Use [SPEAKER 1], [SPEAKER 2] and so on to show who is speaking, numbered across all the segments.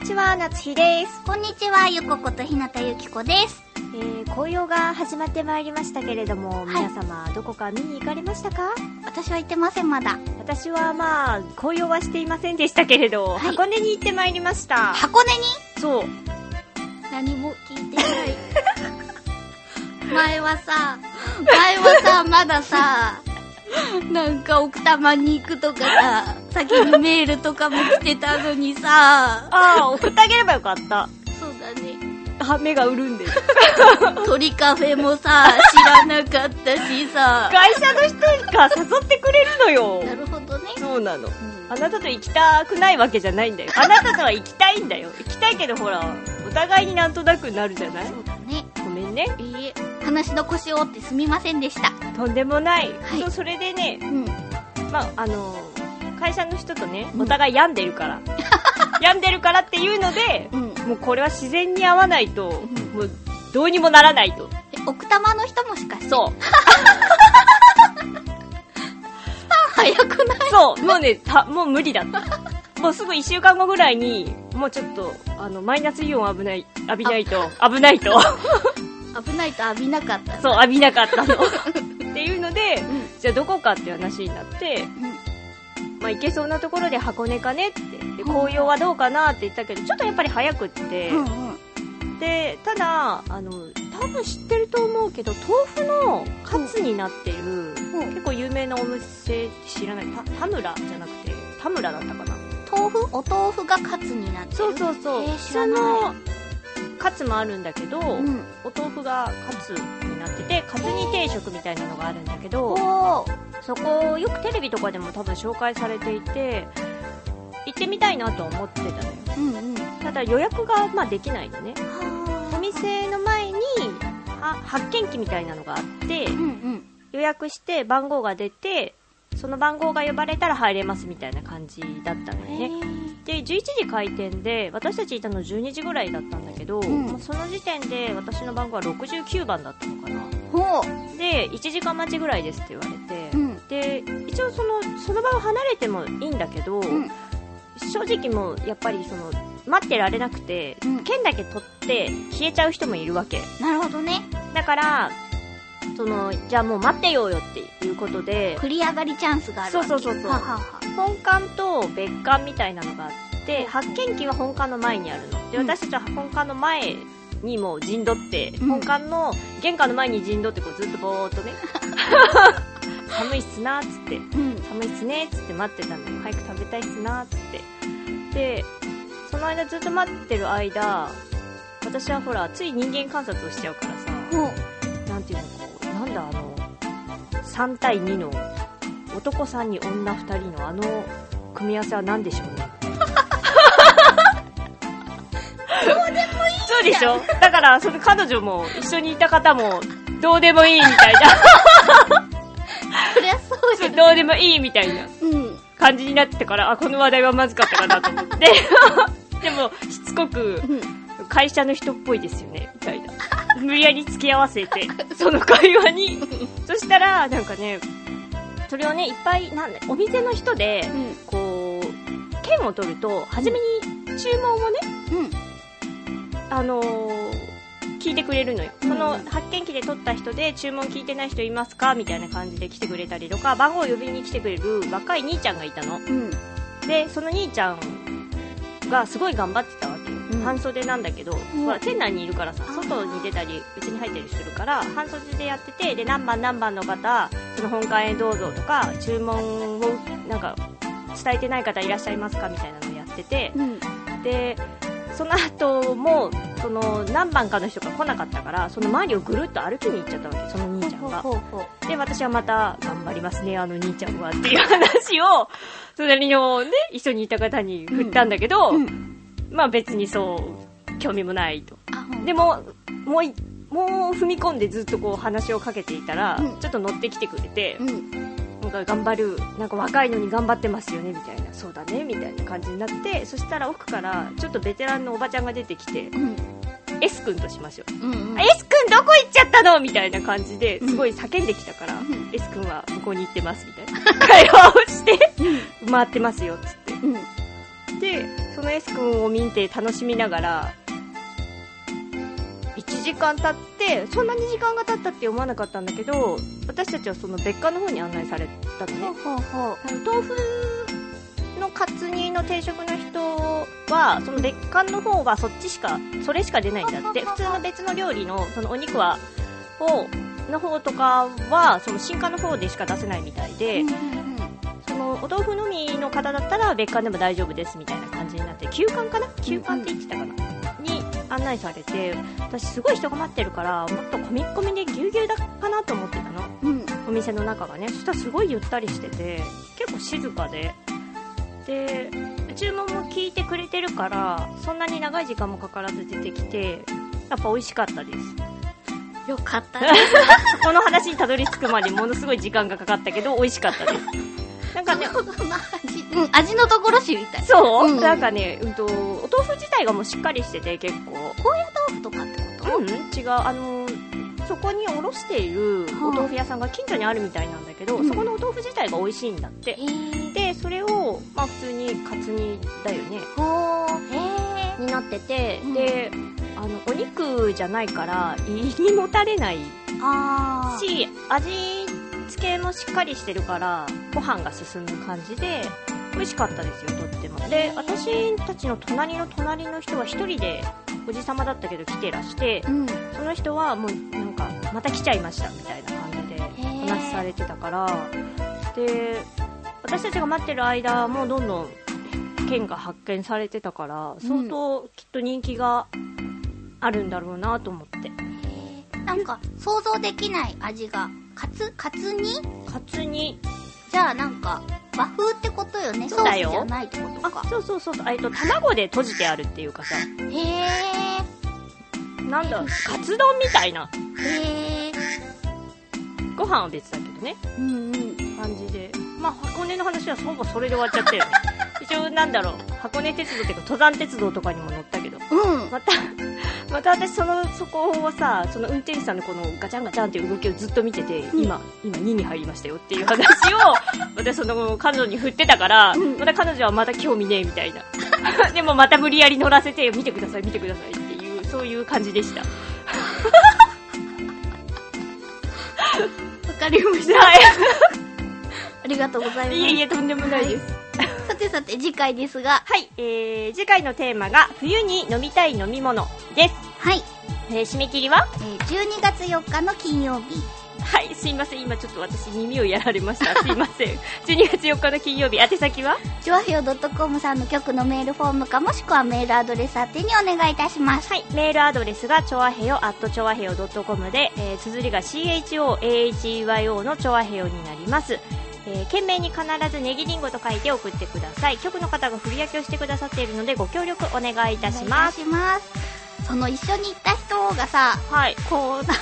[SPEAKER 1] にちは、夏日です。
[SPEAKER 2] こんにちはゆこことひなたゆきこです。
[SPEAKER 1] えー、紅葉が始まってまいりましたけれども、
[SPEAKER 2] い。
[SPEAKER 1] 皆様どこか見に行かれましたか？
[SPEAKER 2] 私は行ってませんまだ。
[SPEAKER 1] 私はまあ、紅葉はしていませんでしたけれど、
[SPEAKER 2] はい。
[SPEAKER 1] 箱根に行ってまいりました。
[SPEAKER 2] 箱根に？
[SPEAKER 1] そう。
[SPEAKER 2] 何も聞いてない。前はさ前はさまださなんか奥多摩に行くとかさ先にメールとかも来てたのにさ
[SPEAKER 1] ああ、送ってあげればよかった。
[SPEAKER 2] そうだね
[SPEAKER 1] あ、目が潤んでる。
[SPEAKER 2] 鳥カフェもさ知らなかったしさ
[SPEAKER 1] 会社の人が誘ってくれるのよ。
[SPEAKER 2] なるほどね、
[SPEAKER 1] そうなの。
[SPEAKER 2] うん
[SPEAKER 1] あなたと行きたくないわけじゃないんだよ。あなたとは行きたいんだよ。行きたいけどほら、お互いになんとなくなるじゃない？
[SPEAKER 2] そうだね
[SPEAKER 1] ごめんね。
[SPEAKER 2] いいえ話の腰を折ってすみませんでした
[SPEAKER 1] とんでもない。
[SPEAKER 2] はい
[SPEAKER 1] それでね、
[SPEAKER 2] うん
[SPEAKER 1] まあ、あの会社の人とね、
[SPEAKER 2] うん
[SPEAKER 1] お互い病んでるから。病んでるからっていうので、
[SPEAKER 2] うん。
[SPEAKER 1] もうこれは自然に合わないと、
[SPEAKER 2] ん。
[SPEAKER 1] もうどうにもならないと。
[SPEAKER 2] え奥多摩の人もしかして。
[SPEAKER 1] そう。
[SPEAKER 2] 早くない？
[SPEAKER 1] そう、もうね、たもう無理だった。もうすぐ1週間後ぐらいに、もうちょっと、あの、マイナスイオン危ない、浴びないと、危ないと、
[SPEAKER 2] 危ないと浴びなかった。
[SPEAKER 1] そう、浴びなかったの。っていうので、
[SPEAKER 2] うん。
[SPEAKER 1] じゃあどこかっていう話になって、まあ行けそうなところで箱根かねって。で、紅葉はどうかなって言ったけど、ちょっとやっぱり早くって、
[SPEAKER 2] うんうん。
[SPEAKER 1] で、ただ、あの、多分知ってると思うけど、豆腐のカツになってる、
[SPEAKER 2] うん。
[SPEAKER 1] 結構有名なお店知らない、た田村じゃなくて、田村だったかな？
[SPEAKER 2] 豆腐？お豆腐がカツになってる？
[SPEAKER 1] そうそうそう。
[SPEAKER 2] えー
[SPEAKER 1] 普通
[SPEAKER 2] 知らない。
[SPEAKER 1] のカツもあるんだけど、
[SPEAKER 2] うん
[SPEAKER 1] お豆腐がカツになってて、カツ煮定食みたいなのがあるんだけど、そこ、よくテレビとかでも多分紹介されていて、行ってみたいなとは思ってたのよ。
[SPEAKER 2] うんうん
[SPEAKER 1] ただ予約が、まあ、できないのね。お
[SPEAKER 2] は
[SPEAKER 1] 店の前に、は発見機みたいなのがあって
[SPEAKER 2] ー、うんうん
[SPEAKER 1] 予約して番号が出て、その番号が呼ばれたら入れますみたいな感じだったのよね。で、11時開店で、私たちいたの12時ぐらいだったんだけど、うその時点で私の番号は69番だったのかな。
[SPEAKER 2] ほ
[SPEAKER 1] で、1時間待ちぐらいですって言われて、
[SPEAKER 2] ううん。
[SPEAKER 1] で、一応その、その場を離れてもいいんだけど、
[SPEAKER 2] うん。
[SPEAKER 1] 正直もう、やっぱりその、待ってられなくて、
[SPEAKER 2] うん。
[SPEAKER 1] 券だけ取って消えちゃう人もいるわけ。
[SPEAKER 2] なるほどね。
[SPEAKER 1] だから、その、じゃあもう待ってようよっていうことで、
[SPEAKER 2] 繰り上がりチャンスがあるわけ。
[SPEAKER 1] そうそうそうそう。
[SPEAKER 2] ははは
[SPEAKER 1] 本館と別館みたいなのがあって、発見機は本館の前にあるの。で、
[SPEAKER 2] うん
[SPEAKER 1] 私たちは本館の前にもう陣取って、
[SPEAKER 2] うん
[SPEAKER 1] 本館の玄関の前に陣取ってこうずっとぼーっとね、寒いっすなーっつって、
[SPEAKER 2] うん
[SPEAKER 1] 寒いっすねーっつって待ってたのよ。早く食べたいっすなーっつって。で、その間ずっと待ってる間、私はほら、つい人間観察をしちゃうからさ、
[SPEAKER 2] ほう
[SPEAKER 1] なんていうの、こう、なんだあの、3対2の、男3に女2人のあの組み合わせは何でしょうね？そうでしょ？だから、その彼女も、一緒にいた方も、どうでもいいみたいな、
[SPEAKER 2] そりゃそうじゃん
[SPEAKER 1] どうでもいいみたいな
[SPEAKER 2] うん
[SPEAKER 1] 感じになってたから、あ、この話題はまずかったかなと思って。でも、しつこく、
[SPEAKER 2] うん
[SPEAKER 1] 会社の人っぽいですよね、みたいな。無理やり付き合わせて、その会話に。そしたら、なんかね、それをね、いっぱい、なんだ、お店の人で、
[SPEAKER 2] うん。
[SPEAKER 1] こう、券を取ると、初めに注文をね、
[SPEAKER 2] うん。
[SPEAKER 1] あのー聞いてくれるのよ。
[SPEAKER 2] うん。
[SPEAKER 1] この発見機で取った人で注文聞いてない人いますかみたいな感じで来てくれたりとか、番号を呼びに来てくれる若い兄ちゃんがいたの。
[SPEAKER 2] うん。
[SPEAKER 1] で、その兄ちゃんがすごい頑張ってた半袖なんだけど、
[SPEAKER 2] ん
[SPEAKER 1] ほら、店内にいるからさ、外に出たり、うちに入ったりするから、半袖でやってて、で、何番何番の方、その本館へどうぞとか、注文を、なんか、伝えてない方いらっしゃいますかみたいなのをやってて、
[SPEAKER 2] うん
[SPEAKER 1] で、その後も、その、何番かの人が来なかったから、その周りをぐるっと歩きに行っちゃったわけ、その兄ちゃんが。で、私はまた、頑張りますね、あの兄ちゃんは、っていう話を、隣のね、一緒にいた方に振ったんだけど、
[SPEAKER 2] う。うん。
[SPEAKER 1] まあ別にそう、興味もないと。でも、もうい、もう踏み込んでずっとこう話をかけていたら、
[SPEAKER 2] うん
[SPEAKER 1] ちょっと乗ってきてくれて、
[SPEAKER 2] うん。
[SPEAKER 1] なんか頑張る、なんか若いのに頑張ってますよね、みたいな、そうだね、みたいな感じになって、そしたら奥から、ちょっとベテランのおばちゃんが出てきて、
[SPEAKER 2] うん。
[SPEAKER 1] S 君としましょう。
[SPEAKER 2] うん。うん。
[SPEAKER 1] S 君どこ行っちゃったの？みたいな感じで、すごい叫んできたから、
[SPEAKER 2] うん
[SPEAKER 1] S 君は向こうに行ってます、みたいな会話をして、回ってますよ、つって。
[SPEAKER 2] うん。
[SPEAKER 1] で、その S 君を見て楽しみながら、1時間経って、そんなに時間が経ったって思わなかったんだけど、私たちはその別館の方に案内されたのね。
[SPEAKER 2] ほうほ
[SPEAKER 1] 豆腐のカツ煮の定食の人は、その別館の方はそっちしか、それしか出ないんだって。普通の別の料理の、そのお肉は、を、の方とかは、その新館の方でしか出せないみたいで、
[SPEAKER 2] うん
[SPEAKER 1] そのお豆腐のみの方だったら別館でも大丈夫ですみたいな感じになって休館かな？休館って言ってたかな、に案内されて私すごい人が待ってるからもっと込み込みでぎゅうぎゅうだかなと思ってたの
[SPEAKER 2] うん。うん。
[SPEAKER 1] お店の中がねそしたらすごいゆったりしてて結構静かでで注文も聞いてくれてるからそんなに長い時間もかからず出てきてやっぱ美味しかったです
[SPEAKER 2] よかったね。
[SPEAKER 1] この話にたどり着くまでものすごい時間がかかったけど美味しかったですなんかね
[SPEAKER 2] うん、味のところ知りたい。
[SPEAKER 1] そう、
[SPEAKER 2] うん
[SPEAKER 1] なんかね、うんと、お豆腐自体がもうしっかりしてて結構。
[SPEAKER 2] 高野豆腐とかってこと？
[SPEAKER 1] うん、違う。あのー、そこにおろしているお豆腐屋さんが近所にあるみたいなんだけど、
[SPEAKER 2] うん
[SPEAKER 1] そこのお豆腐自体が美味しいんだって。で、それを、まあ普通にカツ煮だよね。
[SPEAKER 2] ほー。
[SPEAKER 1] になってて、
[SPEAKER 2] うん
[SPEAKER 1] で、あの、お肉じゃないから胃にもたれない。し、味付けもしっかりしてるから、ご飯が進む感じで、美味しかったですよ、とっても。で、私たちの隣の隣の人は一人で、おじさまだったけど来てらして
[SPEAKER 2] う、ん。
[SPEAKER 1] その人はもうなんか、また来ちゃいました、みたいな感じで
[SPEAKER 2] ー
[SPEAKER 1] 話されてたから、で、私たちが待ってる間もどんどん券が発見されてたから、相当きっと人気があるんだろうなと思って。
[SPEAKER 2] なんか、想像できない味が。カツ、カツ煮？
[SPEAKER 1] カツ煮
[SPEAKER 2] じゃあなんか、和風ってことよね。
[SPEAKER 1] そうだよ
[SPEAKER 2] ソースじゃないってことか。
[SPEAKER 1] そうそうそうそう、えっと、卵で閉じてあるっていうかさ、
[SPEAKER 2] へ
[SPEAKER 1] なんだ、カツ丼みたいな。
[SPEAKER 2] ー。へー。
[SPEAKER 1] ご飯は別だけどね、
[SPEAKER 2] うんうん。
[SPEAKER 1] 感じで。まあ、箱根の話はほぼそれで終わっちゃったよね。一応、なんだろう、箱根鉄道っていうか、登山鉄道とかにも乗ったけど。
[SPEAKER 2] うん。
[SPEAKER 1] また、また私その、そこをさ、その運転手さんのこのガチャンガチャンっていう動きをずっと見てて、
[SPEAKER 2] ん
[SPEAKER 1] 今、今2に入りましたよっていう話を、私その彼女に振ってたから、
[SPEAKER 2] うん
[SPEAKER 1] また彼女はまた興味ねえみたいな。でもまた無理やり乗らせて、見てください、見てくださいっていう、そういう感じでした。
[SPEAKER 2] わかりました。
[SPEAKER 1] は
[SPEAKER 2] ありがとうございます。
[SPEAKER 1] い。いえいえ、とんでもないです。
[SPEAKER 2] さてさて、次回ですが、
[SPEAKER 1] はい、えー、次回のテーマが、冬に飲みたい飲み物。
[SPEAKER 2] はい。
[SPEAKER 1] えー、締め切りは？
[SPEAKER 2] えー12月4日の金曜日。
[SPEAKER 1] はい、すいません。今ちょっと私耳をやられました。すいません。12月4日の金曜日、宛先は？
[SPEAKER 2] チョアヘヨ .com さんの局のメールフォームかもしくはメールアドレス宛てにお願いいたします。
[SPEAKER 1] はい、メールアドレスが、ちょわへよ、アットちょわへよ .com で、えー、綴りが CHOAHEYO のちょわへよになります。えー、懸命に必ずネギリンゴと書いて送ってください。局の方が振り分けをしてくださっているので、ご協力お願いいたします。
[SPEAKER 2] その一緒に行った人がさ、
[SPEAKER 1] はい。
[SPEAKER 2] こう、な
[SPEAKER 1] 楽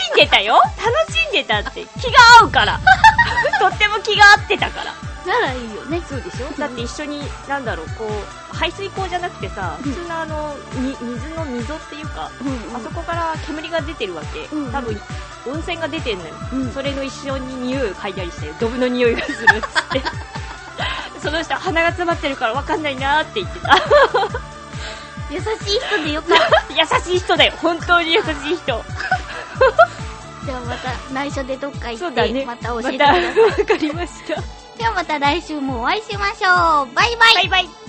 [SPEAKER 1] しんでたよ楽しんでたって。気が合うから。とっても気が合ってたから。
[SPEAKER 2] ならいいよね。
[SPEAKER 1] そうでしょ？だって一緒に、なんだろう、こう、排水口じゃなくてさ、
[SPEAKER 2] うん
[SPEAKER 1] 普通のあの、に水の溝っていうか、
[SPEAKER 2] うん
[SPEAKER 1] あそこから煙が出てるわけ。
[SPEAKER 2] うん
[SPEAKER 1] 多分、温泉が出てんのよ。
[SPEAKER 2] うん
[SPEAKER 1] それの一緒に匂いを嗅いだりして、ドブの匂いがするっつって。その人鼻が詰まってるから分かんないなーって言ってた。
[SPEAKER 2] 優しい人でよかった。
[SPEAKER 1] 優しい人だよ。本当に優しい人。
[SPEAKER 2] じゃあまた内緒でどっか行って、
[SPEAKER 1] ね。
[SPEAKER 2] また教えてください。
[SPEAKER 1] わかりました。
[SPEAKER 2] ではまた来週もお会いしましょう。バイバイ。
[SPEAKER 1] バイバイ。